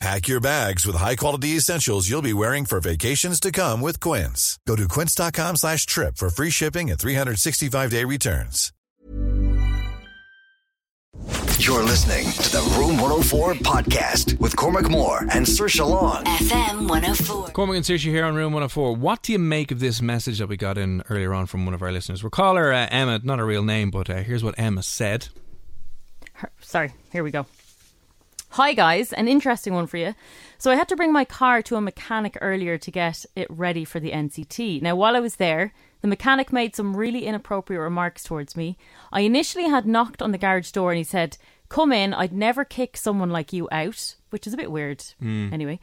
Pack your bags with high-quality essentials you'll be wearing for vacations to come with Quince. Go to quince.com slash trip for free shipping and 365-day returns. You're listening to the Room 104 podcast with Cormac Moore and Saoirse Long. FM 104. Cormac and Saoirse here on Room 104. What do you make of this message that we got in earlier on from one of our listeners? We'll call her uh, Emma, not a real name, but uh, here's what Emma said. Her- Sorry, here we go. Hi guys, an interesting one for you. So I had to bring my car to a mechanic earlier to get it ready for the NCT. Now while I was there, the mechanic made some really inappropriate remarks towards me. I initially had knocked on the garage door and he said, "Come in, I'd never kick someone like you out," which is a bit weird. Hmm. Anyway,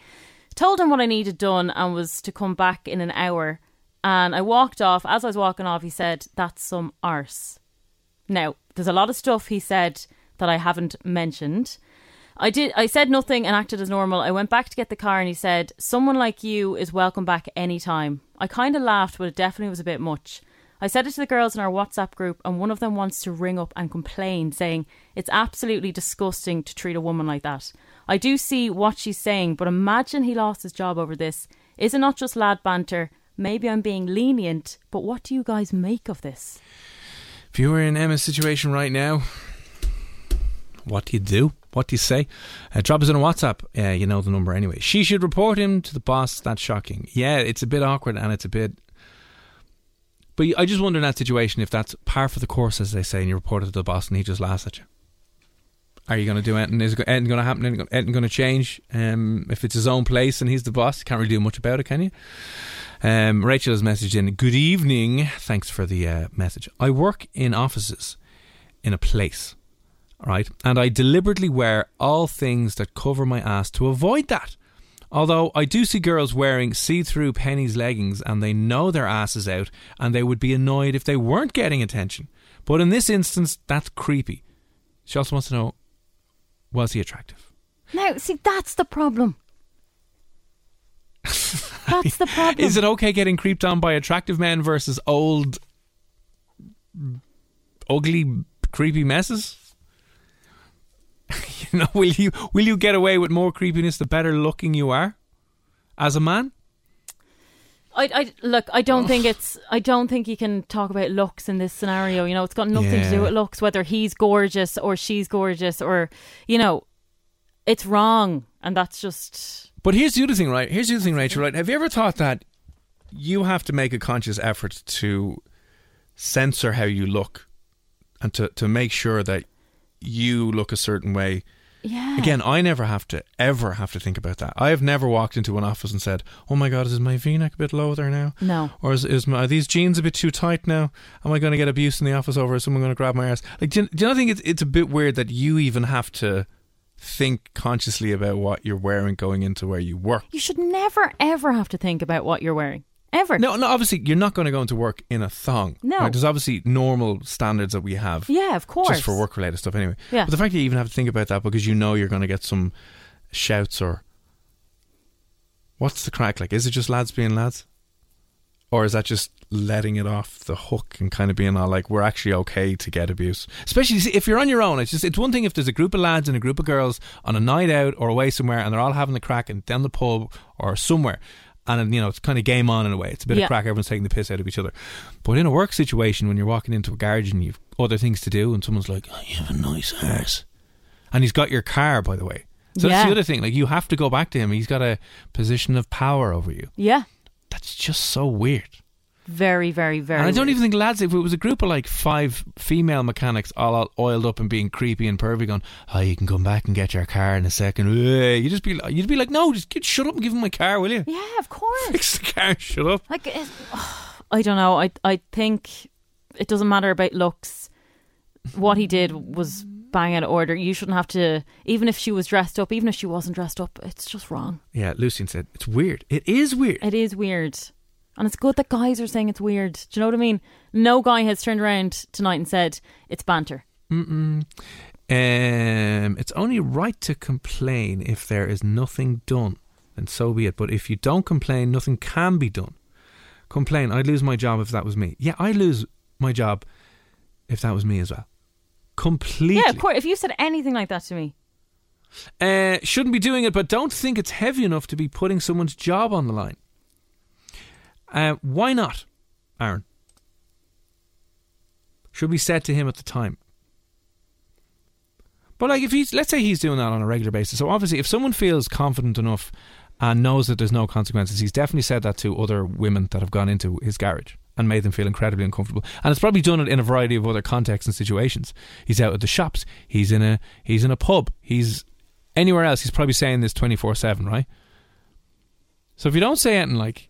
told him what I needed done and was to come back in an hour. And I walked off. As I was walking off, he said, "That's some arse." Now, there's a lot of stuff he said that I haven't mentioned. I did I said nothing and acted as normal. I went back to get the car and he said, Someone like you is welcome back any time. I kinda laughed, but it definitely was a bit much. I said it to the girls in our WhatsApp group and one of them wants to ring up and complain, saying it's absolutely disgusting to treat a woman like that. I do see what she's saying, but imagine he lost his job over this. Is it not just lad banter? Maybe I'm being lenient, but what do you guys make of this? If you were in Emma's situation right now, what do you do? What do you say? Uh, drop us in a WhatsApp. Uh, you know the number anyway. She should report him to the boss. That's shocking. Yeah, it's a bit awkward and it's a bit. But I just wonder in that situation if that's par for the course, as they say, and you report it to the boss and he just laughs at you. Are you going to do anything? Is anything going to happen? Anything going to change? Um, if it's his own place and he's the boss, can't really do much about it, can you? Um, Rachel has messaged in. Good evening. Thanks for the uh, message. I work in offices in a place, right? And I deliberately wear all things that cover my ass to avoid that. Although I do see girls wearing see through pennies leggings and they know their ass is out and they would be annoyed if they weren't getting attention. But in this instance, that's creepy. She also wants to know was he attractive? Now, see, that's the problem. That's the problem. Is it okay getting creeped on by attractive men versus old, ugly, creepy messes? you know, will you will you get away with more creepiness the better looking you are as a man? I, I look. I don't think it's. I don't think you can talk about looks in this scenario. You know, it's got nothing to do with looks. Whether he's gorgeous or she's gorgeous, or you know, it's wrong, and that's just. But here's the other thing, right? Here's the other thing, Rachel. Right? Have you ever thought that you have to make a conscious effort to censor how you look and to to make sure that you look a certain way? Yeah. Again, I never have to ever have to think about that. I have never walked into an office and said, "Oh my God, is my V-neck a bit low there now?" No. Or is, is my, are these jeans a bit too tight now? Am I going to get abuse in the office over? Is someone going to grab my ass? Like, do you, do you not think it's it's a bit weird that you even have to think consciously about what you're wearing going into where you work? You should never ever have to think about what you're wearing ever. No, no. Obviously, you're not going to go into work in a thong. No. Right? There's obviously normal standards that we have. Yeah, of course. Just for work related stuff, anyway. Yeah. But the fact that you even have to think about that because you know you're going to get some shouts or what's the crack like? Is it just lads being lads, or is that just letting it off the hook and kind of being all like we're actually okay to get abuse? Especially see, if you're on your own. It's just it's one thing if there's a group of lads and a group of girls on a night out or away somewhere and they're all having the crack and down the pub or somewhere. And you know it's kind of game on in a way. It's a bit Yeah. of crack. Everyone's taking the piss out of each other. But in a work situation, when you're walking into a garage and you've other things to do, and someone's like, oh, "You have a nice arse," and he's got your car, by the way. So that's the other thing. Like you have to go back to him. He's got a position of power over you. Yeah. That's just so weird. Very, very, very. And I don't weird. even think lads, if it was a group of like five female mechanics all, all oiled up and being creepy and pervy, going, "Oh, you can come back and get your car in a second. You just be, you'd be like, "No, just get, shut up and give him my car, will you? Yeah, of course. Fix the car, shut up." Like, it, I don't know. I I think it doesn't matter about looks. What he did was bang out of order. You shouldn't have to, even if she was dressed up, even if she wasn't dressed up. It's just wrong. Yeah, Lucian said it's weird. It is weird. It is weird, and it's good that guys are saying it's weird. Do you know what I mean? No guy has turned around tonight and said it's banter. Mm-mm. Um, it's only right to complain if there is nothing done, and so be it. But if you don't complain, nothing can be done. Complain. I'd lose my job if that was me. Yeah, I'd lose my job if that was me as well. Completely. Yeah, of course. If you said anything like that to me, Uh, shouldn't be doing it, but don't think it's heavy enough to be putting someone's job on the line. Uh, why not, Aaron? Should be said to him at the time. But like, if he's let's say he's doing that on a regular basis, so obviously, if someone feels confident enough and knows that there's no consequences, he's definitely said that to other women that have gone into his garage and made them feel incredibly uncomfortable. And it's probably done it in a variety of other contexts and situations. He's out at the shops. He's in a he's in a pub. He's anywhere else. He's probably saying this twenty four seven, right? So if you don't say anything like,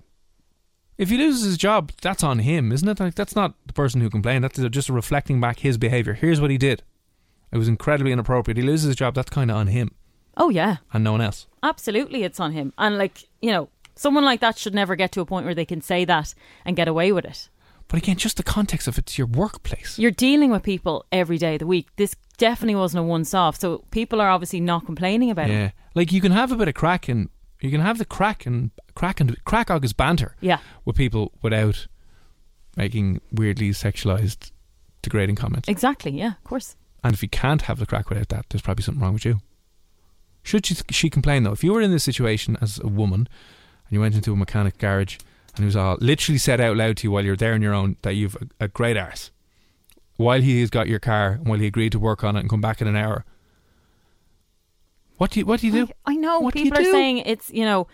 if he loses his job, that's on him, isn't it? Like that's not the person who complained. That's just reflecting back his behaviour. Here's what he did. It was incredibly inappropriate. He loses his job. That's kind of on him oh yeah, and no one else. absolutely, it's on him. And like you know, someone like that should never get to a point where they can say that and get away with it. But again, just the context of it's your workplace. You're dealing with people every day of the week. This definitely wasn't a once off. So people are obviously not complaining about it. Yeah, it. like you can have a bit of crack and you can have the crack and crack and crack is banter. Yeah. with people without making weirdly sexualized, degrading comments. Exactly. Yeah. Of course. And if you can't have the crack without that, there's probably something wrong with you. Should she, she complain though? If you were in this situation as a woman and you went into a mechanic garage and he was all literally said out loud to you while you're there on your own that you've a, a great arse, while he has got your car and while he agreed to work on it and come back in an hour, what do you what do you do? Like, I know What do you people are do? saying it's you know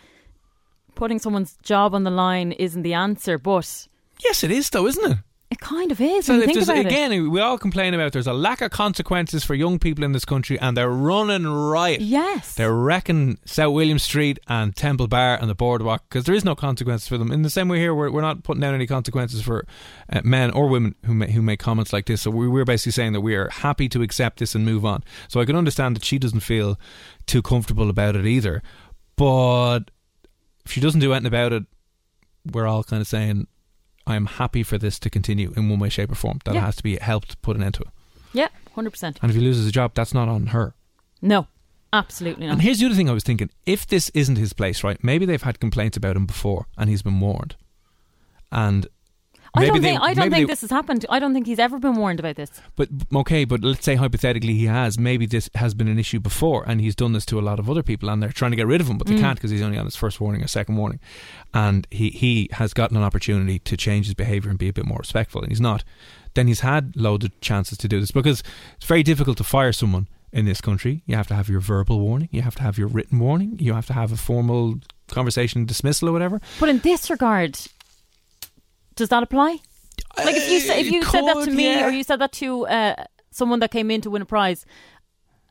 putting someone's job on the line isn't the answer, but Yes, it is though, isn't it? It kind of is. So think about it. again, we all complain about there's a lack of consequences for young people in this country, and they're running riot. Yes. They're wrecking South William Street and Temple Bar and the boardwalk because there is no consequences for them. In the same way here, we're, we're not putting down any consequences for uh, men or women who ma- who make comments like this. So we, we're basically saying that we are happy to accept this and move on. So I can understand that she doesn't feel too comfortable about it either, but if she doesn't do anything about it, we're all kind of saying. I'm happy for this to continue in one way, shape, or form. That Yeah. has to be helped put an end to it. yeah, hundred percent. And if he loses a job, that's not on her. No, absolutely not. And here's the other thing I was thinking: if this isn't his place, right? Maybe they've had complaints about him before, and he's been warned. And I don't they- think I don't think they- this has happened. I don't think he's ever been warned about this. But okay, but let's say hypothetically he has. Maybe this has been an issue before, and he's done this to a lot of other people, and they're trying to get rid of him, but Mm. they can't because he's only on his first warning or second warning, and he he has gotten an opportunity to change his behaviour and be a bit more respectful, and he's not. Then he's had loads of chances to do this because it's very difficult to fire someone in this country. You have to have your verbal warning, you have to have your written warning, you have to have a formal conversation dismissal or whatever. But in this regard, does that apply? Like if you sa- if Uh, you it said that to me yeah. or you said that to uh, someone that came in to win a prize,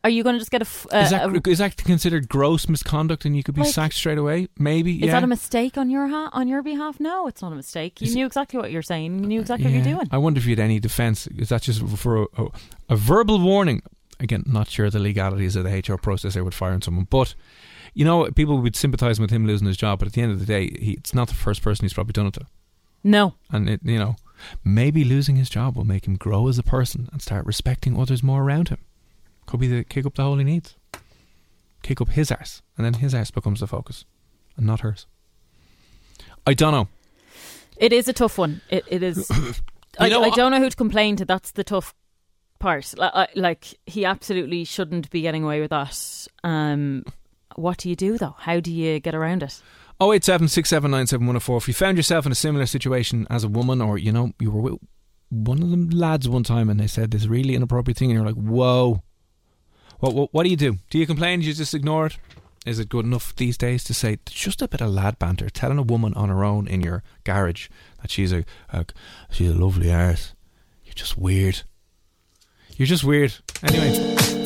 are you going to just get a? f- uh, is, that, a- is that considered gross misconduct and you could be Like- sacked straight away? Maybe. is yeah. that a mistake on your ha- on your behalf? No, it's not a mistake. You Is knew exactly what you're saying. You knew exactly what you're doing. I wonder if you had any defence. Is that just for a, a, verbal warning? Again, not sure the legalities of the HR process there with firing someone, but you know, people would sympathise with him losing his job. But at the end of the day, he, it's not the first person he's probably done it to, No, and it, you know, maybe losing his job will make him grow as a person and start respecting others more around him. Could be the kick up the hole he needs, kick up his ass, and then his ass becomes the focus, and not hers. I don't know. it is a tough one. It it is. I, know I don't know who to complain to. That's the tough part. Like, he absolutely shouldn't be getting away with that. Um, what do you do though? How do you get around it? Oh eight seven six seven nine seven one zero four. If you found yourself in a similar situation as a woman, or you know you were with one of them lads one time and they said this really inappropriate thing, and you're like, "Whoa, what what, what do you do? Do you complain? Do you just ignore it? is it good enough these days to say just a bit of lad banter? Telling a woman on her own in your garage that she's a, a she's a lovely arse. You're just weird. You're just weird. Anyway.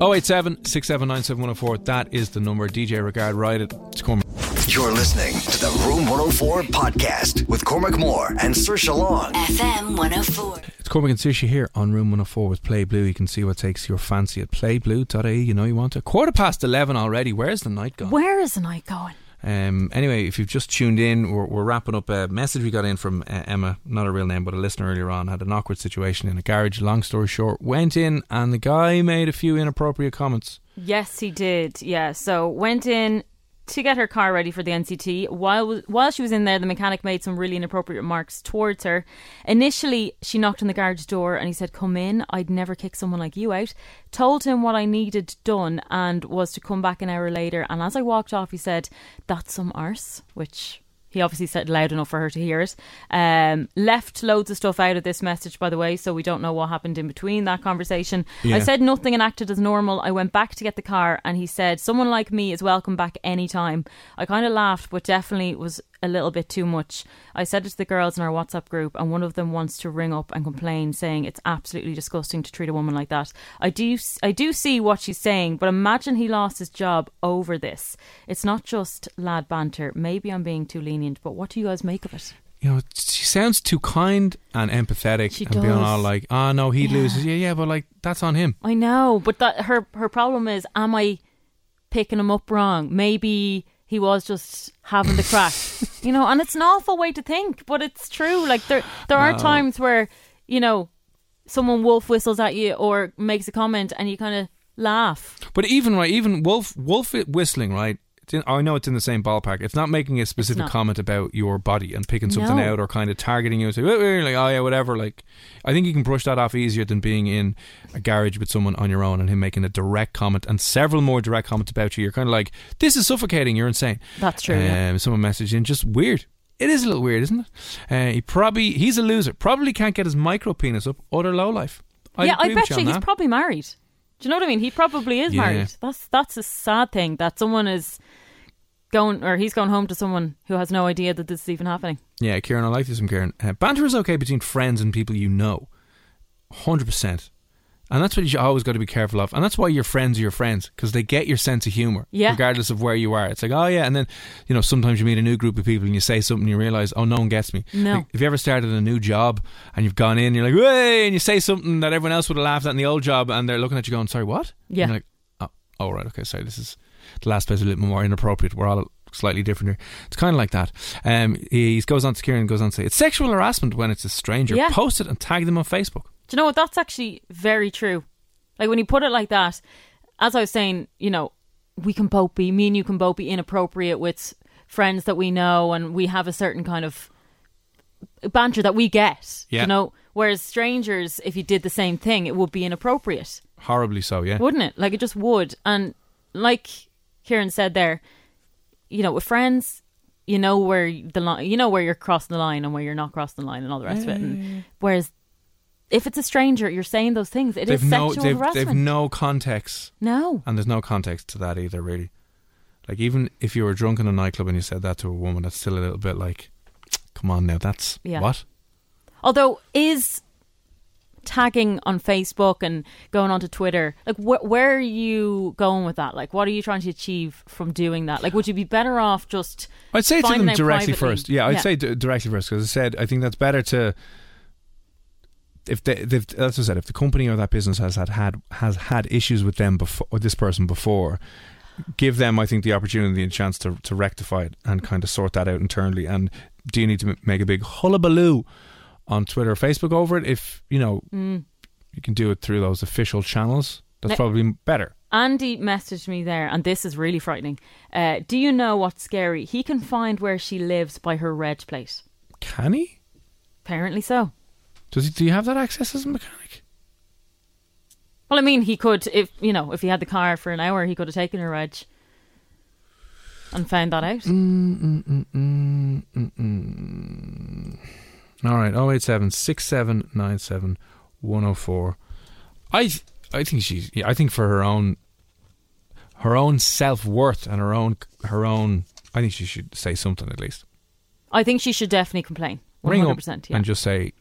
087 679 That is the number. DJ Regard, write it. It's Cormac. You're listening to the Room 104 podcast with Cormac Moore and Saoirse Long. FM 104. It's Cormac and Saoirse here on Room 104 with Play Blue. You can see what takes your fancy at playblue.ie. You know you want to. Quarter past 11 already. Where's the night going? Where is the night going? Um, anyway, if you've just tuned in, we're, we're, wrapping up a message we got in from uh, Emma, not a real name, but a listener earlier on, had an awkward situation in a garage. Long story short, went in and the guy made a few inappropriate comments. Yes, he did. Yeah, so went in, to get her car ready for the NCT. While while she was in there, the mechanic made some really inappropriate remarks towards her. Initially, she knocked on the garage door and he said, "Come in. I'd never kick someone like you out." Told him what I needed done and was to come back an hour later. And as I walked off, he said, "That's some arse," which he obviously said loud enough for her to hear it. Um, left loads of stuff out of this message, by the way, so we don't know what happened in between that conversation. Yeah. I said nothing and acted as normal. I went back to get the car, and he said, Someone like me is welcome back anytime. I kind of laughed, but definitely was a little bit too much. I said it to the girls in our WhatsApp group, and one of them wants to ring up and complain, saying it's absolutely disgusting to treat a woman like that. I do, I do see what she's saying, but imagine he lost his job over this. It's not just lad banter. Maybe I'm being too lenient, but what do you guys make of it? You know, she sounds too kind and empathetic She and being all like, "Oh no, he Yeah. loses." Yeah, yeah, but like that's on him. I know, but that her her problem is, am I picking him up wrong? Maybe he was just having the crack, you know. And it's an awful way to think, but it's true. Like there there are No. times where you know someone wolf whistles at you or makes a comment, and you kind of laugh. But even right, even wolf wolf whistling, right? In, I know it's in the same ballpark. It's not making a specific comment about your body and picking something No. out or kind of targeting you. and Say, like, oh yeah, whatever. Like, I think you can brush that off easier than being in a garage with someone on your own and him making a direct comment and several more direct comments about you. You're kind of like, this is suffocating. You're insane. That's true. yeah. Um, someone messaged in, just weird. It is a little weird, isn't it? Uh, he probably he's a loser. Probably can't get his micro penis up. Utter low life. I'd yeah, I bet you you he's that. probably married. Do you know what I mean? He probably is Yeah. married. That's that's a sad thing that someone is going or he's going home to someone who has no idea that this is even happening. Yeah, Kieran, I like this from Kieran. Uh, banter is okay between friends and people you know. 100%. And that's what you always got to be careful of. And that's why your friends are your friends, because they get your sense of humour, Yeah. regardless of where you are. It's like, oh, yeah. And then, you know, sometimes you meet a new group of people and you say something and you realise, oh, no one gets me. No. Like, if you ever started a new job and you've gone in, you're like, hey, and you say something that everyone else would have laughed at in the old job and they're looking at you going, sorry, what? Yeah. And you're like, oh, oh, right, okay, sorry, this is the last place a little more inappropriate. We're all slightly different here. It's kind of like that. Um, he goes on to Kieran goes on to say it's sexual harassment when it's a stranger. Yeah. Post it and tag them on Facebook. Do you know what? That's actually very true. Like when you put it like that, as I was saying, you know, we can both be, me and you can both be inappropriate with friends that we know and we have a certain kind of banter that we get. Yeah. You know, whereas strangers, if you did the same thing, it would be inappropriate, Horribly so, yeah. wouldn't it? Like it just would. And like Kieran said there, you know, with friends, you know where the line, you know where you're crossing the line and where you're not crossing the line and all the rest of it. And mm. whereas if it's a stranger, you're saying those things. It is they've no, sexual they've, harassment. they've no context, no. and there's no context to that either, really. Like even if you were drunk in a nightclub and you said that to a woman, that's still a little bit like, come on now, that's Yeah. what? Although is tagging on Facebook and going onto Twitter, like wh- where are you going with that? Like what are you trying to achieve from doing that? Like would you be better off just I'd say to them directly privately? first. Yeah, I'd Yeah. say d- directly first because I said I think that's better to. If they, they've, as I said, if the company or that business has had, had has had issues with them before, or this person before, give them, I think, the opportunity and chance to to rectify it and kind of sort that out internally. And do you need to make a big hullabaloo on Twitter or Facebook over it? If you know, Mm. you can do it through those official channels. That's Ne- probably better. Andy messaged me there, and this is really frightening. Uh, do you know what's scary? He can find where she lives by her reg plate. Can he? Apparently so. Does he? Do you have that access as a mechanic? Well, I mean, he could if you know if he had the car for an hour, he could have taken her reg and found that out. Mm, mm, mm, All right, 087 6797 104. I th- I think she's yeah, I think for her own her own self worth and her own her own. I think she should say something at least. I think she should definitely complain. One Ring up. Yeah. and just say,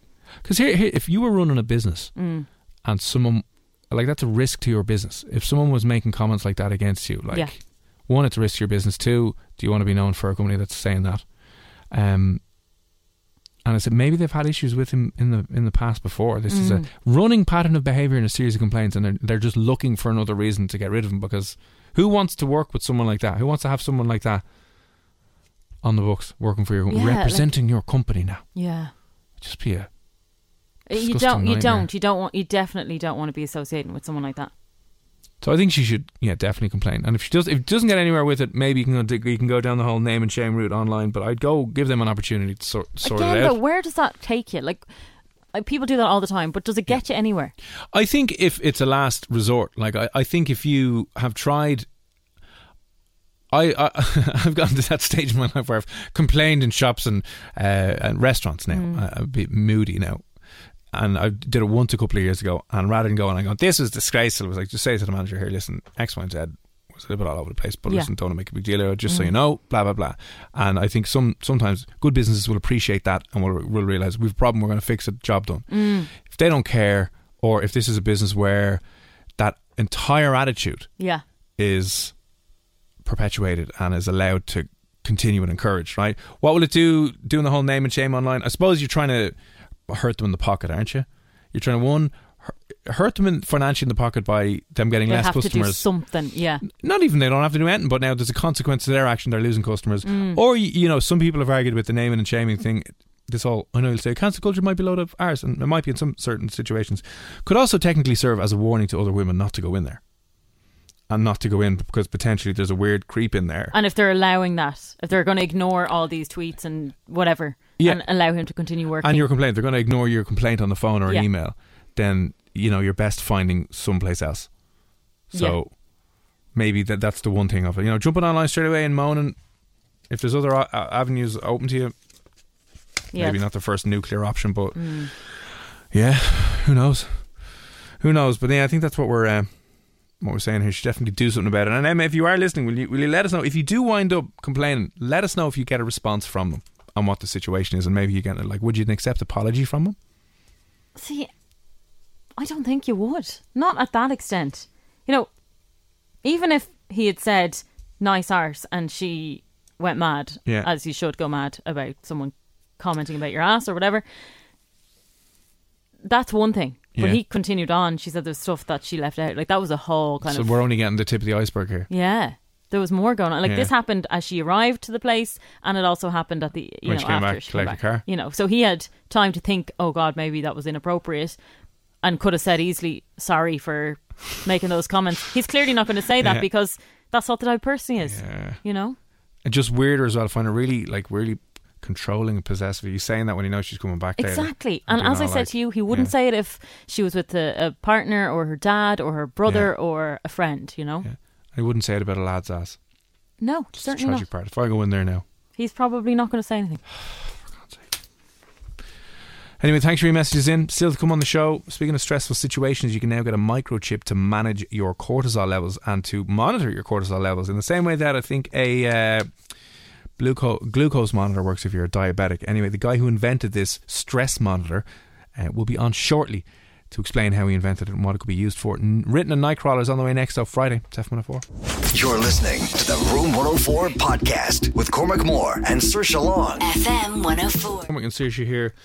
because here, here, if you were running a business Mm. and someone like that's a risk to your business. If someone was making comments like that against you, like Yeah. one, it's a risk to your business. Two, do you want to be known for a company that's saying that? Um, and I said maybe they've had issues with him in the in the past before. This is a Mm. running pattern of behaviour and a series of complaints, and they're they're just looking for another reason to get rid of him because who wants to work with someone like that? Who wants to have someone like that on the books working for your Yeah, like- representing your company now? yeah. Just be a You don't. You nightmare. don't. You don't want. You definitely don't want to be associating with someone like that. So I think she should, yeah, definitely complain. And if she does, if it doesn't get anywhere with it, maybe you can go, you can go down the whole name and shame route online. But I'd go give them an opportunity to sort, sort Again, it though, out. where does that take you? Like, people do that all the time, but does it get you anywhere? I think if it's a last resort, like I, I think if you have tried. I, I I've gotten to that stage in my life where I've complained in shops and uh, and restaurants now. Mm. I, I'm a bit moody now, and I did it once a couple of years ago. And rather than going, I go, this is disgraceful. I was like, just say to the manager here, listen, X, Y, and Z was a little bit all over the place, but Yeah. listen, don't make a big deal out of it. Just so mm. you know, blah blah blah. And I think some sometimes good businesses will appreciate that and will will realize we've a problem. We're going to fix it. Job done. Mm. If they don't care, or if this is a business where that entire attitude Yeah. is perpetuated and is allowed to continue and encouraged, right? What will it do doing the whole name and shame online? I suppose you're trying to hurt them in the pocket, aren't you? You're trying to one hurt them in financially in the pocket by them getting They less have to do customers. something. Yeah. Not even they don't have to do anything, but now there's a consequence to their action. They're losing customers, Mm. or you know, some people have argued with the naming and shaming thing. This all I know you'll say cancel culture might be a load of ours, and it might be in some certain situations. Could also technically serve as a warning to other women not to go in there, and not to go in because potentially there's a weird creep in there. And if they're allowing that, if they're going to ignore all these tweets and whatever, Yeah. and allow him to continue working, and your complaint, they're going to ignore your complaint on the phone or an Yeah. email, then you know you're best finding someplace else. So maybe that that's the one thing of it. You know, jumping online straight away and moaning. If there's other a- avenues open to you, yeah, maybe not the first nuclear option, but Mm. yeah, who knows? Who knows? But yeah, I think that's what we're uh, what we're saying here. You should definitely do something about it. And Emma, if you are listening, will you will you let us know if you do wind up complaining? Let us know if you get a response from them on what the situation is, and maybe you get like, would you accept apology from them? See, I don't think you would. Not at that extent. You know, even if he had said nice art and she went mad, Yeah. as you should go mad about someone commenting about your ass or whatever, that's one thing. But Yeah. he continued on. She said there's stuff that she left out. Like that was a whole kind of so of we're only getting the tip of the iceberg here. yeah. There was more going on. Like Yeah. this happened as she arrived to the place, and it also happened at the you When know she came after back she to came collect the back. car. You know, so he had time to think. Oh God, maybe that was inappropriate, and could have said easily sorry for making those comments. He's clearly not going to say that Yeah. because that's not the type of person he is. Yeah. You know. And just weirder as well. I find it really like really controlling and possessive. He's saying that when he knows she's coming back. Exactly. And doing as I said like- to you, he wouldn't yeah. say it if she was with a, a partner or her dad or her brother or a friend, you know? Yeah. I wouldn't say it about a lad's ass. No, the certainly not. tragic part. If I go in there now. He's probably not going to say anything. Anyway, thanks for your messages in. Still to come on the show. Speaking of stressful situations, you can now get a microchip to manage your cortisol levels and to monitor your cortisol levels in the same way that I think a uh, glucose glucose monitor works if you're a diabetic. Anyway, the guy who invented this stress monitor uh, will be on shortly to explain how he invented it and what it could be used for. N- written in Nightcrawlers on the way next, so Friday, it's F104. You're listening to the Room 104 podcast with Cormac Moore and Saoirse Long. FM 104. Cormac and Saoirse here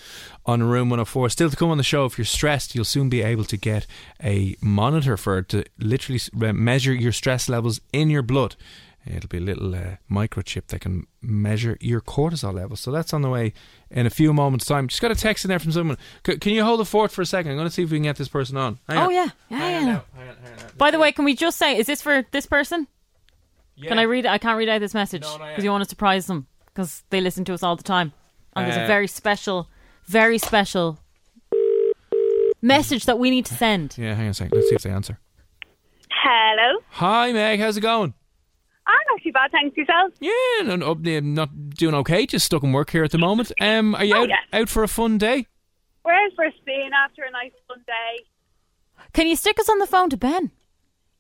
on Room 104. Still to come on the show, if you're stressed, you'll soon be able to get a monitor for it to literally re- measure your stress levels in your blood. It'll be a little uh, microchip that can measure your cortisol levels. So that's on the way in a few moments' time. Just got a text in there from someone. C- can you hold the fort for a second? I'm going to see if we can get this person on. Hang Oh, on. yeah. Yeah, Hang yeah. on. Hang on, hang on. By the way, can we just say, is this for this person? Yeah. Can I read it? I can't read out this message No, not because yet. you want to surprise them because they listen to us all the time. And there's Uh, a very special, very special message that we need to send. Yeah, hang on a second. Let's see if they answer. Hello. Hi, Meg. How's it going? I'm not too bad, thanks yourself. Yeah, no, no, not doing okay. Just stuck in work here at the moment. Um, are you Oh, out, yeah. out for a fun day? Where's for a spin after a nice fun day? Can you stick us on the phone to Ben?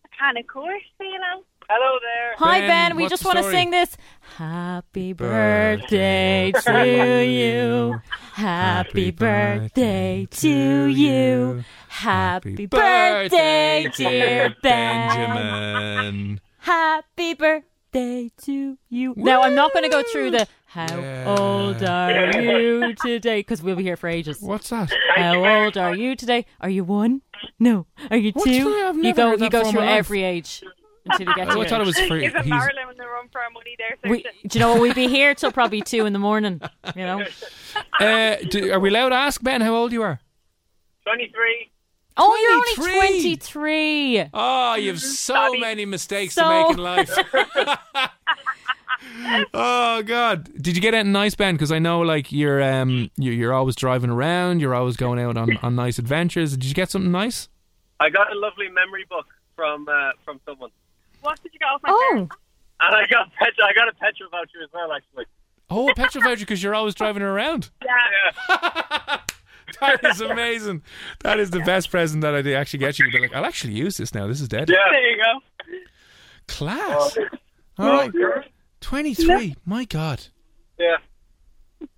A can of course, you know. Hello there. Hi, Ben, Ben. We just want to sing this. Happy birthday to you. Happy birthday to you. Happy birthday, dear Ben. Benjamin. Happy birthday to you. Now, I'm not going to go through the how Yeah. old are you today because we'll be here for ages. What's that? How old are you today? Are you one? No. Are you two? I've you go. heard You go through life. every age until you get Oh, to I your thought it was free. Isn't He's, Marilyn in the room for our money there, we, do you know what? We'd be here till probably two in the morning. You know. uh, do, are we allowed to ask Ben how old you are? 23. Oh, you're only 23. Oh, you have so Sorry. many mistakes So- to make in life. oh God! Did you get anything nice, Ben? Because I know, like, you're um, you're, you're always driving around. You're always going out on, on nice adventures. Did you get something nice? I got a lovely memory book from uh, from someone, What did you get off my Oh, parents? and I got pet- I got a petrol voucher as well. Actually, Oh, a petrol voucher because you're always driving around. yeah. That is amazing. That is the best present that I did actually get you. You'd be like, I'll actually use this now. This is dead. yeah. There you go. Class. All right. 23. My God. Yeah.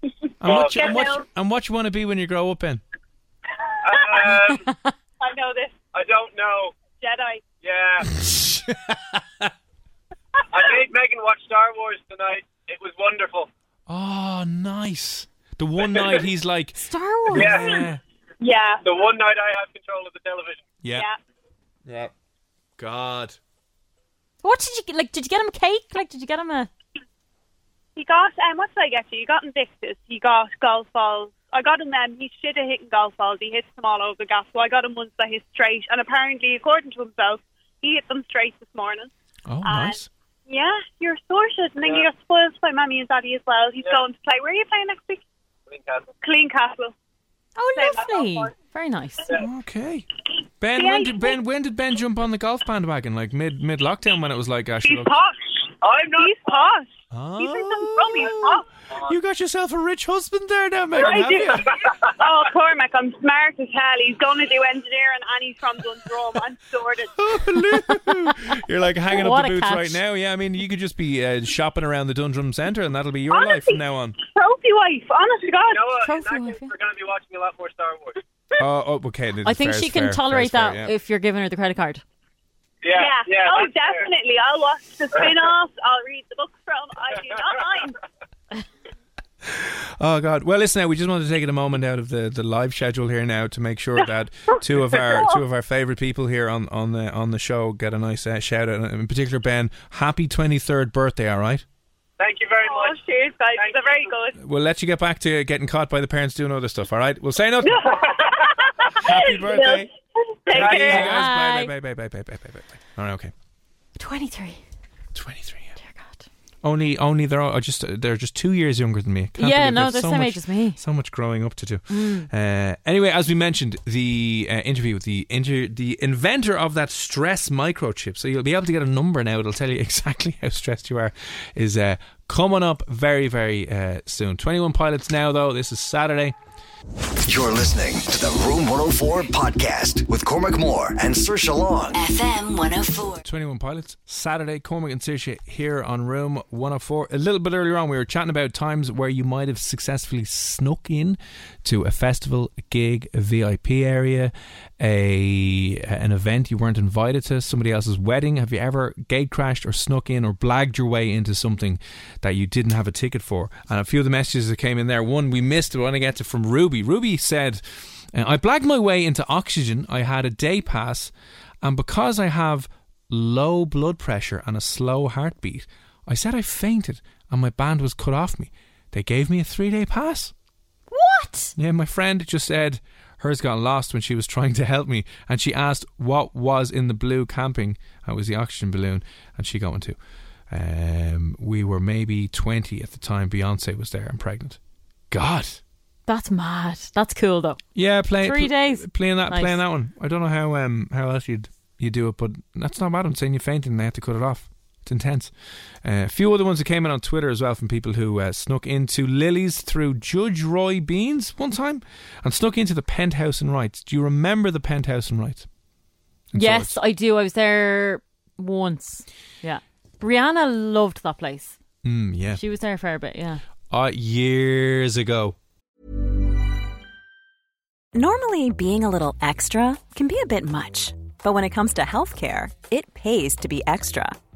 And what, you, and, what, and what you want to be when you grow up, in? Um, I know this. I don't know. Jedi. Yeah. I made Megan watch Star Wars tonight. It was wonderful. Oh, nice. The one night he's like, Star Wars. Yeah. yeah. Yeah. The one night I have control of the television. Yeah. Yeah. Yeah. God. What did you get? Like, did you get him a cake? Like, did you get him a? He got, um, what did I get you? You got Invictus. He got golf balls. I got him, um, he should have hitting golf balls. He hits them all over the gas. So I got him ones that hit straight. And apparently, according to himself, he hit them straight this morning. Oh, nice. Yeah, you're sorted. And then you got spoiled by mommy and daddy as well. He's Yeah. going to play. Where are you playing next week? Newcastle. Clean Castle. Oh, Same lovely. Very nice. Okay. Ben, when did Ben when did Ben jump on the golf bandwagon? Like mid mid lockdown when it was like actually. He's posh. I'm not. He's posh. Oh, He's from from He's posh. you got yourself a rich husband there now, Megan, I have do. you? oh, Cormac, I'm smart as hell. He's going to do engineering and he's from Dundrum. I'm sorted. You're like hanging up What the a boots catch. right now. Yeah, I mean, you could just be uh, shopping around the Dundrum Centre, and that'll be your life Honestly. from now on. Trophy wife, honest to God. You know what? In Trophy that wife, case, yeah. we're going to be watching a lot more Star Wars. Oh, oh okay. I think she can tolerate that yeah. if you're giving her the credit card. Yeah. Yeah. Yeah. oh, that's fair. definitely. I'll watch the spin-offs. I'll read the books from. I do not mind. Oh God! Well, listen. Now we just wanted to take a moment out of the, the live schedule here now to make sure that two of our two of our favorite people here on on the on the show get a nice uh, shout out. In particular, Ben, happy twenty third birthday! All right. Thank you very Oh, much. cheers, guys. Thank They're very you. good. We'll let you get back to getting caught by the parents doing other stuff. All right. We'll say nothing. happy birthday. Take Bye, care. guys. Bye. Bye, bye, bye, bye, bye, bye, bye, bye. All right. Okay. Twenty three. Twenty three. Dear God. Only, only they're all, just they're just two years younger than me. Can't Yeah, believe no, there's they're so same much, age as me. So much growing up to do. Uh, anyway, as we mentioned, the uh, interview with the inter- the inventor of that stress microchip, so you'll be able to get a number now. It'll tell you exactly how stressed you are. Is uh, coming up very, very uh, soon. Twenty one pilots now, though. This is Saturday. You're listening to the Room 104 podcast with Cormac Moore and Saoirse Long. FM 104. 21 Pilots, Saturday, Cormac and Saoirse here on Room 104. A little bit earlier on, we were chatting about times where you might have successfully snuck in to a festival, a gig, a VIP area, a an event you weren't invited to, somebody else's wedding. Have you ever gate crashed or snuck in or blagged your way into something that you didn't have a ticket for? And a few of the messages that came in there, one we missed, but I want to get to from Ruby. Ruby said, uh, I blagged my way into Oxygen. I had a day pass, and because I have low blood pressure and a slow heartbeat, I said I fainted and my band was cut off me. They gave me a three day pass. What? Yeah, my friend just said hers got lost when she was trying to help me, and she asked what was in the blue camping. That was the oxygen balloon, and she got one too. Um, we were maybe twenty at the time. Beyonce was there and pregnant. God. That's mad. That's cool though. Yeah, play, Three pl- days. playing that, Nice. playing that one. I don't know how um how else you'd you do it, but that's not bad. I'm saying you fainted and they had to cut it off. It's intense. Uh, a few other ones that came in on Twitter as well from people who uh, snuck into Lillie's through Judge Roy Beans one time and snuck into the penthouse and Wrights. Do you remember the penthouse and Wrights? Yes, Swords? I do. I was there once. Yeah. Brianna loved that place. Mm, yeah. She was there for a bit, yeah. Uh, years ago. Normally, being a little extra can be a bit much, but when it comes to healthcare, it pays to be extra.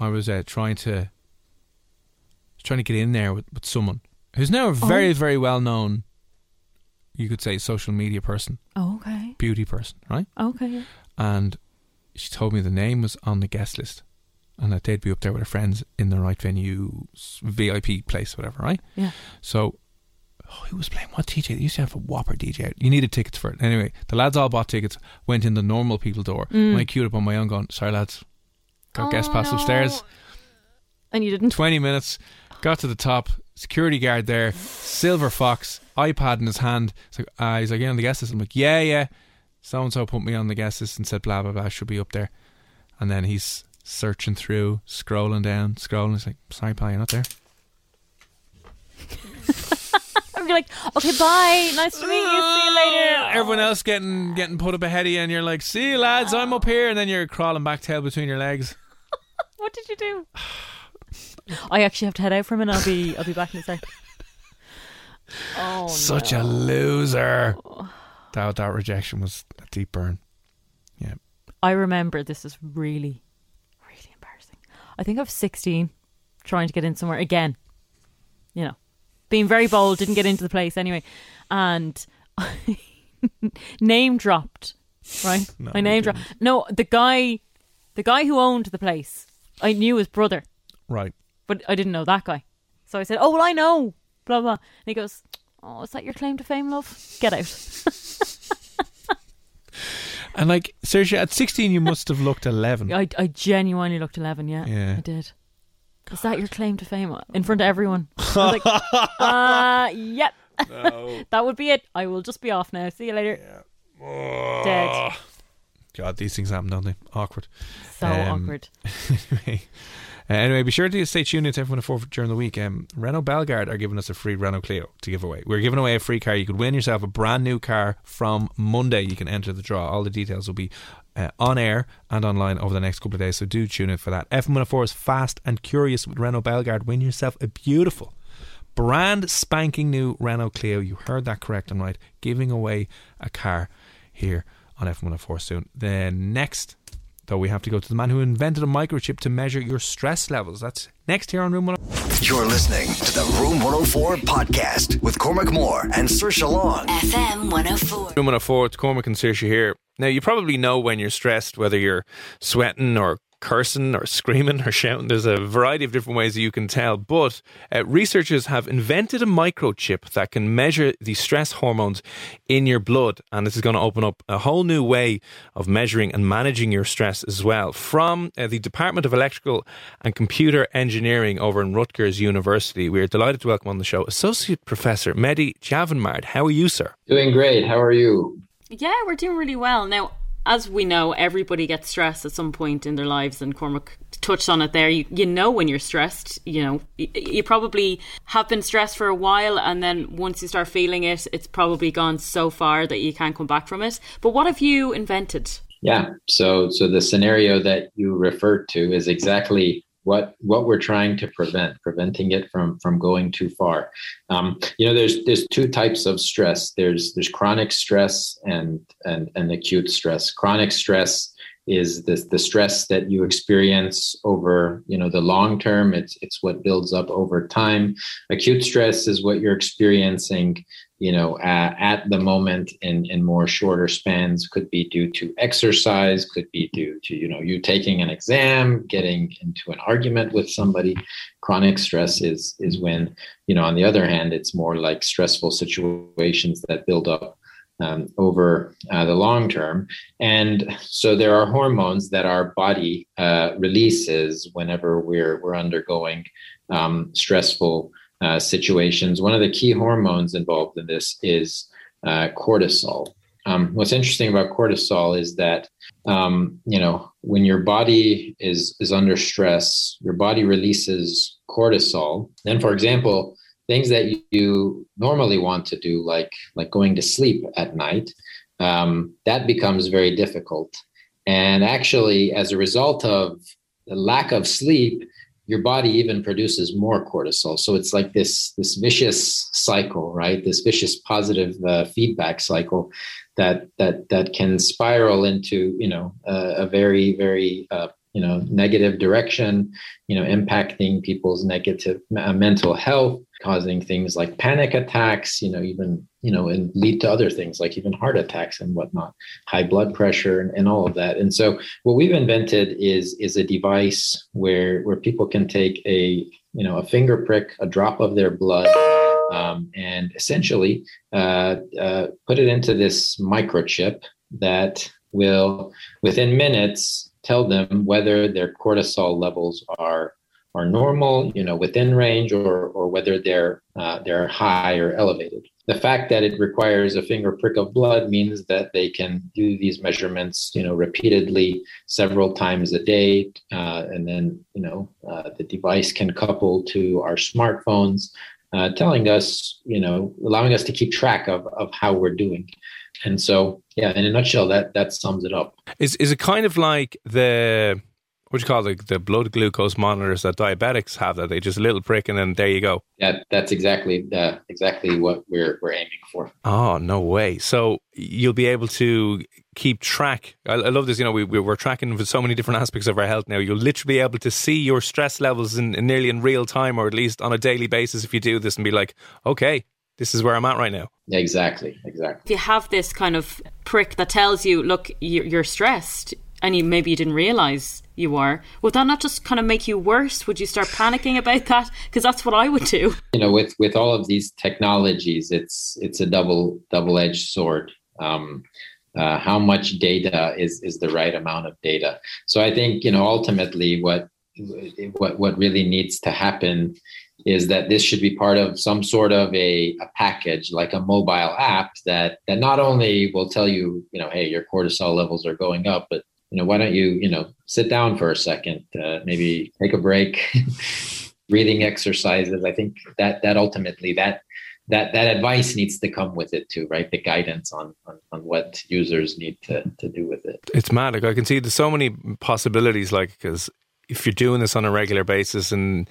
I was uh, trying to trying to get in there with, with someone who's now a very, Oh. very well known, you could say, social media person, Oh, okay. beauty person, right? Okay. And she told me the name was on the guest list and that they'd be up there with her friends in the right venue, VIP place, whatever, right? Yeah. So, oh, who was playing what DJ? They used to have a whopper DJ. You needed tickets for it. Anyway, the lads all bought tickets, went in the normal people door. Mm. And I queued up on my own going, sorry lads, got guest Oh, pass no. upstairs. And you didn't? 20 minutes, got to the top, security guard there, silver fox, iPad in his hand. It's like, uh, he's like, yeah, on the guest list. I'm like, yeah, yeah. So and so put me on the guest list and said, blah, blah, blah, should be up there. And then he's searching through, scrolling down, scrolling. He's like, sorry, pal, you're not there. I'd be like, okay, bye. Nice to meet you. See you later. Everyone else getting getting put up ahead of you, and you're like, see you, lads, I'm up here. And then you're crawling back, tail between your legs. What did you do? I actually have to head out for a minute. I'll be I'll be back in a sec. Oh, Such no. a loser. Oh. That, that rejection was a deep burn. Yeah. I remember this is really, really embarrassing. I think I was 16, trying to get in somewhere again. You know, being very bold, didn't get into the place anyway, and name dropped. Right, No, I name dropped. No, the guy, the guy who owned the place, I knew his brother, Right. but I didn't know that guy. So I said, "Oh well, I know." Blah blah. And he goes, "Oh, is that your claim to fame, love? Get out." And like, seriously, at 16, you must have looked 11. I, I genuinely looked 11, yeah. Yeah. I did. Is that your claim to fame? In front of everyone. I was like, uh, yep. that would be it. I will just be off now. See you later. Dead. God, these things happen, don't they? Awkward. So Um, awkward. anyway, uh, anyway, be sure to stay tuned in to everyone at four during the week. Um, Renault Belgard are giving us a free Renault Clio to give away. We're giving away a free car. You could win yourself a brand new car from Monday. You can enter the draw. All the details will be uh, on air and online over the next couple of days. So do tune in for that. F104 is fast and curious with Renault Belgard. Win yourself a beautiful. Brand spanking new Renault Clio. You heard that correct and right. Giving away a car here on F104 soon. The next, though, we have to go to the man who invented a microchip to measure your stress levels. That's next here on Room 104. You're listening to the Room 104 podcast with Cormac Moore and Saoirse Long. FM 104. Room 104, it's Cormac and Saoirse here. Now, you probably know when you're stressed, whether you're sweating or cursing or screaming or shouting. There's a variety of different ways that you can tell. But uh, researchers have invented a microchip that can measure the stress hormones in your blood. And this is going to open up a whole new way of measuring and managing your stress as well. From uh, the Department of Electrical and Computer Engineering over in Rutgers University, we are delighted to welcome on the show Associate Professor Mehdi Javanmard. How are you, sir? Doing great. How are you? Yeah, we're doing really well. Now, as we know, everybody gets stressed at some point in their lives, and Cormac touched on it there. You, you know when you're stressed. You know, you, you probably have been stressed for a while, and then once you start feeling it, it's probably gone so far that you can't come back from it. But what have you invented? Yeah. So so the scenario that you referred to is exactly what what we're trying to prevent, preventing it from from going too far. Um, you know, there's there's two types of stress. There's there's chronic stress and and and acute stress. Chronic stress is the the stress that you experience over you know the long term. It's it's what builds up over time. Acute stress is what you're experiencing you know, at the moment in, in more shorter spans could be due to exercise, could be due to, you know, you taking an exam, getting into an argument with somebody. Chronic stress is, is when, you know, on the other hand, it's more like stressful situations that build up um, over uh, the long term. And so there are hormones that our body uh, releases whenever we're, we're undergoing um, stressful uh, situations. One of the key hormones involved in this is uh, cortisol. Um, what's interesting about cortisol is that um, you know when your body is is under stress, your body releases cortisol. Then, for example, things that you normally want to do, like like going to sleep at night, um, that becomes very difficult. And actually, as a result of the lack of sleep, your body even produces more cortisol. So it's like this this vicious cycle right? This vicious positive uh, feedback cycle that that that can spiral into you know uh, a very very uh, you know negative direction you know impacting people's negative uh, mental health causing things like panic attacks you know even you know and lead to other things like even heart attacks and whatnot high blood pressure and, and all of that. And so what we've invented is is a device where where people can take a you know a finger prick a drop of their blood um, and essentially uh, uh, put it into this microchip that will within minutes tell them whether their cortisol levels are are normal, you know, within range, or or whether they're uh, they're high or elevated. The fact that it requires a finger prick of blood means that they can do these measurements, you know, repeatedly, several times a day, uh, and then you know uh, the device can couple to our smartphones, uh, telling us, you know, allowing us to keep track of of how we're doing. And so, yeah, in a nutshell, that that sums it up. Is is it kind of like the what do you call it, the blood glucose monitors that diabetics have? That they just a little prick and then there you go. Yeah, that's exactly uh, exactly what we're we're aiming for. Oh no way! So you'll be able to keep track. I, I love this. You know, we, we are tracking for so many different aspects of our health now. You'll literally be able to see your stress levels in, in nearly in real time, or at least on a daily basis, if you do this, and be like, okay, this is where I'm at right now. Exactly, exactly. If you have this kind of prick that tells you, look, you're stressed, and you maybe you didn't realize you were, would that not just kind of make you worse? Would you start panicking about that? Because that's what I would do. You know, with with all of these technologies, it's it's a double double edged sword. Um, uh, how much data is is the right amount of data? So I think you know ultimately what what what really needs to happen is that this should be part of some sort of a, a package like a mobile app that that not only will tell you you know hey your cortisol levels are going up but you know why don't you you know sit down for a second uh, maybe take a break breathing exercises. I think that that ultimately that that that advice needs to come with it too right? The guidance on on, on what users need to to do with it. It's mad. Like i can see there's so many possibilities like because if you're doing this on a regular basis and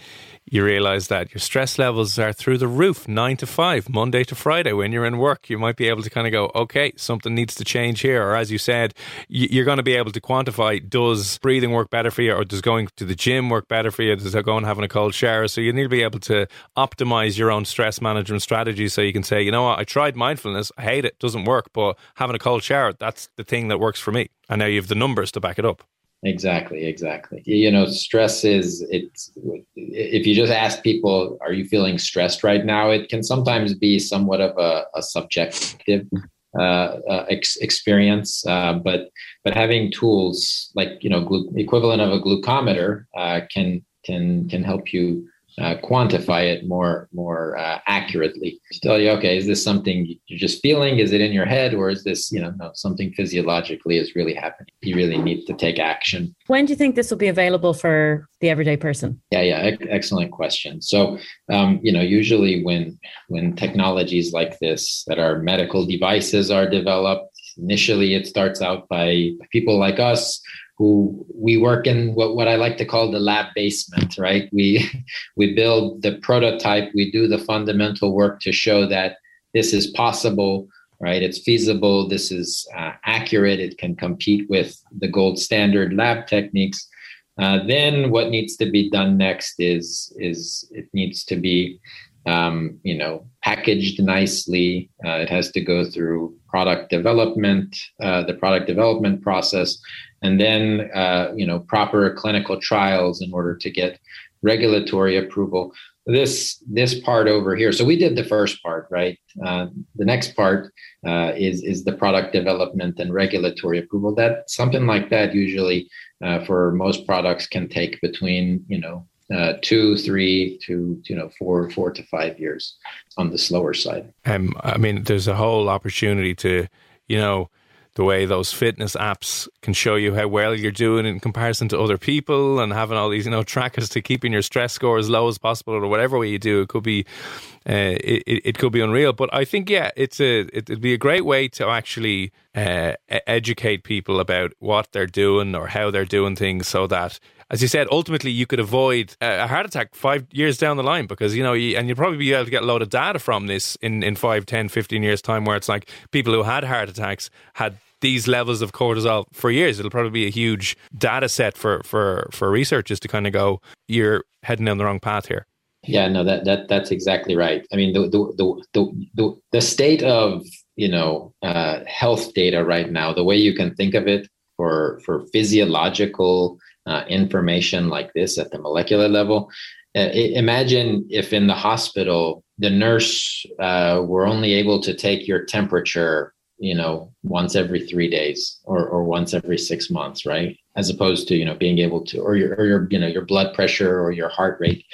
you realize that your stress levels are through the roof, nine to five, Monday to Friday, when you're in work, you might be able to kind of go, okay, something needs to change here. Or as you said, you're going to be able to quantify does breathing work better for you, or does going to the gym work better for you? Does going having a cold shower? So you need to be able to optimize your own stress management strategy so you can say, you know what, I tried mindfulness, I hate it, doesn't work, but having a cold shower, that's the thing that works for me. And now you have the numbers to back it up. Exactly, exactly. You know, stress is it's if you just ask people, are you feeling stressed right now? It can sometimes be somewhat of a, a subjective uh, uh, ex- experience, uh, but but having tools like you know glu- equivalent of a glucometer uh, can can can help you uh, quantify it more more uh, accurately. To tell you okay is this something you're just feeling? Is it in your head? Or is this you know no, something physiologically is really happening. You really need to take action. When do you think this will be available for the everyday person? Yeah yeah excellent question. So um, you know usually when when technologies like this that are medical devices are developed initially it starts out by people like us who we work in what, what I like to call the lab basement, right? We we build the prototype, we do the fundamental work to show that this is possible, right? It's feasible, this is uh, accurate, it can compete with the gold standard lab techniques. Uh, then what needs to be done next is is it needs to be um, you know packaged nicely. Uh, it has to go through product development, uh, the product development process, and then uh, you know proper clinical trials in order to get regulatory approval. This this part over here so we did the first part right? Uh, the next part uh, is is the product development and regulatory approval. That something like that usually uh, for most products can take between you know uh, two, three to you know four, four to five years on the slower side. Um, I mean, there's a whole opportunity to you know the way those fitness apps can show you how well you're doing in comparison to other people and having all these you know trackers to keeping your stress score as low as possible or whatever way you do it could be uh, it, it could be unreal but i think yeah it's a it'd be a great way to actually uh, educate people about what they're doing or how they're doing things so that as you said, ultimately you could avoid a heart attack five years down the line because, you know, you, and you'd probably be able to get a load of data from this in, in 5, 10, 15 years' time where it's like people who had heart attacks had these levels of cortisol for years. It'll probably be a huge data set for, for, for researchers to kind of go, you're heading down the wrong path here. Yeah, no, that, that that's exactly right. I mean, the the the, the, the state of you know uh, health data right now, the way you can think of it for for physiological uh, information like this at the molecular level. Uh, imagine if in the hospital the nurse uh, were only able to take your temperature you know once every three days or, or once every six months right? As opposed to you know being able to or your or your you know your blood pressure or your heart rate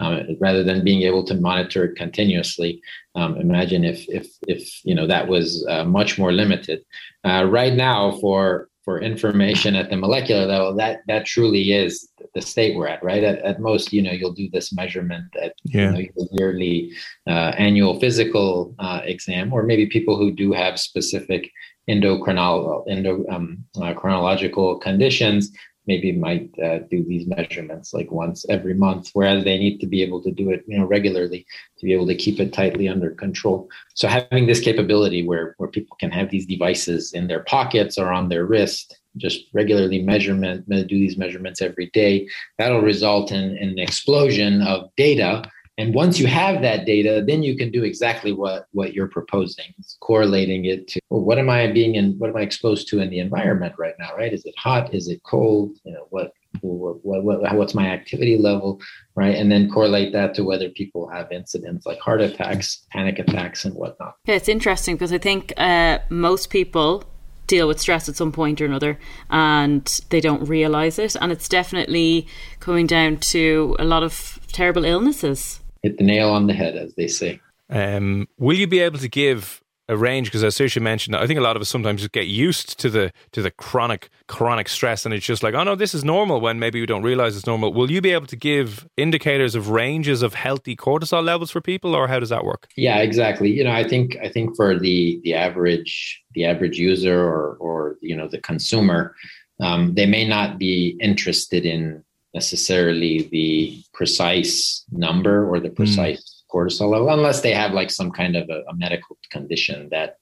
um, rather than being able to monitor it continuously. Um, imagine if if if you know that was uh, much more limited. Uh, right now for for information at the molecular level, that that truly is the state we're at, right? At, at most, you know, you'll do this measurement at yeah. you know, yearly uh, annual physical uh, exam, or maybe people who do have specific endocrinological endo, um, uh, conditions maybe might uh, do these measurements like once every month whereas they need to be able to do it you know regularly to be able to keep it tightly under control. So having this capability where where people can have these devices in their pockets or on their wrist just regularly measurement do these measurements every day that'll result in, in an explosion of data and once you have that data, then you can do exactly what, what you're proposing, it's correlating it to well, what am I being in, what am I exposed to in the environment right now, right? Is it hot? Is it cold? You know, what, what, what, what what's my activity level, right? And then correlate that to whether people have incidents like heart attacks, panic attacks, and whatnot. Yeah, it's interesting because I think uh, most people deal with stress at some point or another and they don't realize it and it's definitely coming down to a lot of terrible illnesses hit the nail on the head, as they say. Um, will you be able to give a range? Because as Saoirse mentioned, I think a lot of us sometimes just get used to the to the chronic chronic stress, and it's just like, oh no, this is normal. When maybe we don't realize it's normal. Will you be able to give indicators of ranges of healthy cortisol levels for people, or how does that work? Yeah, exactly. You know, I think I think for the the average the average user or or you know the consumer, um, they may not be interested in necessarily the precise number or the hmm. precise mm. cortisol level unless they have like some kind of a, a medical condition that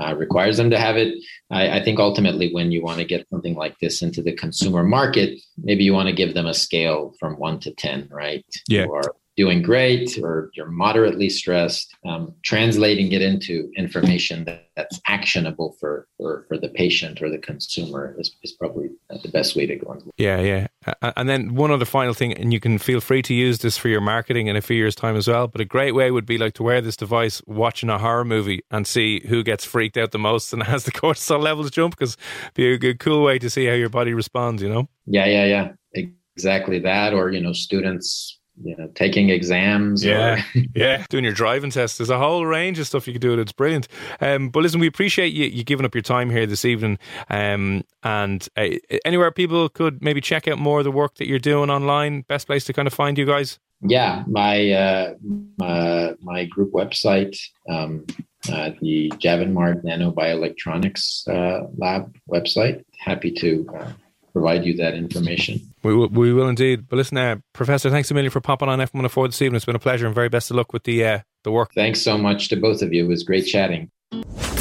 uh, requires them to have it. I, I, think ultimately, when you want to get something like this into the consumer market, maybe you want to give them a scale from one to 10, right? Yeah. Or doing great or you're moderately stressed, um, translating it into information that, that's actionable for, for, for the patient or the consumer is, is probably the best way to go. Yeah, yeah. And then one other final thing, and you can feel free to use this for your marketing in a few years' time as well. But a great way would be like to wear this device watching a horror movie and see who gets freaked out the most and has the cortisol levels jump because be a good, cool way to see how your body responds, you know? Yeah, yeah, yeah. Exactly that. Or, you know, students you know, taking exams. Yeah, or yeah, doing your driving test. There's a whole range of stuff you can do. It's brilliant. Um, but listen, we appreciate you, you giving up your time here this evening. Um, and uh, anywhere people could maybe check out more of the work that you're doing online. Best place to kind of find you guys. yeah, my uh, my, my group website, um, uh, the Javanmard Nanobioelectronics uh, Lab website. Happy to uh, provide you that information. We will, we will indeed. But listen, uh, Professor, thanks a million for popping on F104 this evening. It's been a pleasure and very best of luck with the uh, the work. Thanks so much to both of you. It was great chatting.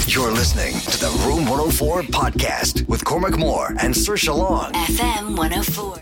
You're listening to the Room 104 podcast with Cormac Moore and Saoirse Long. FM 104.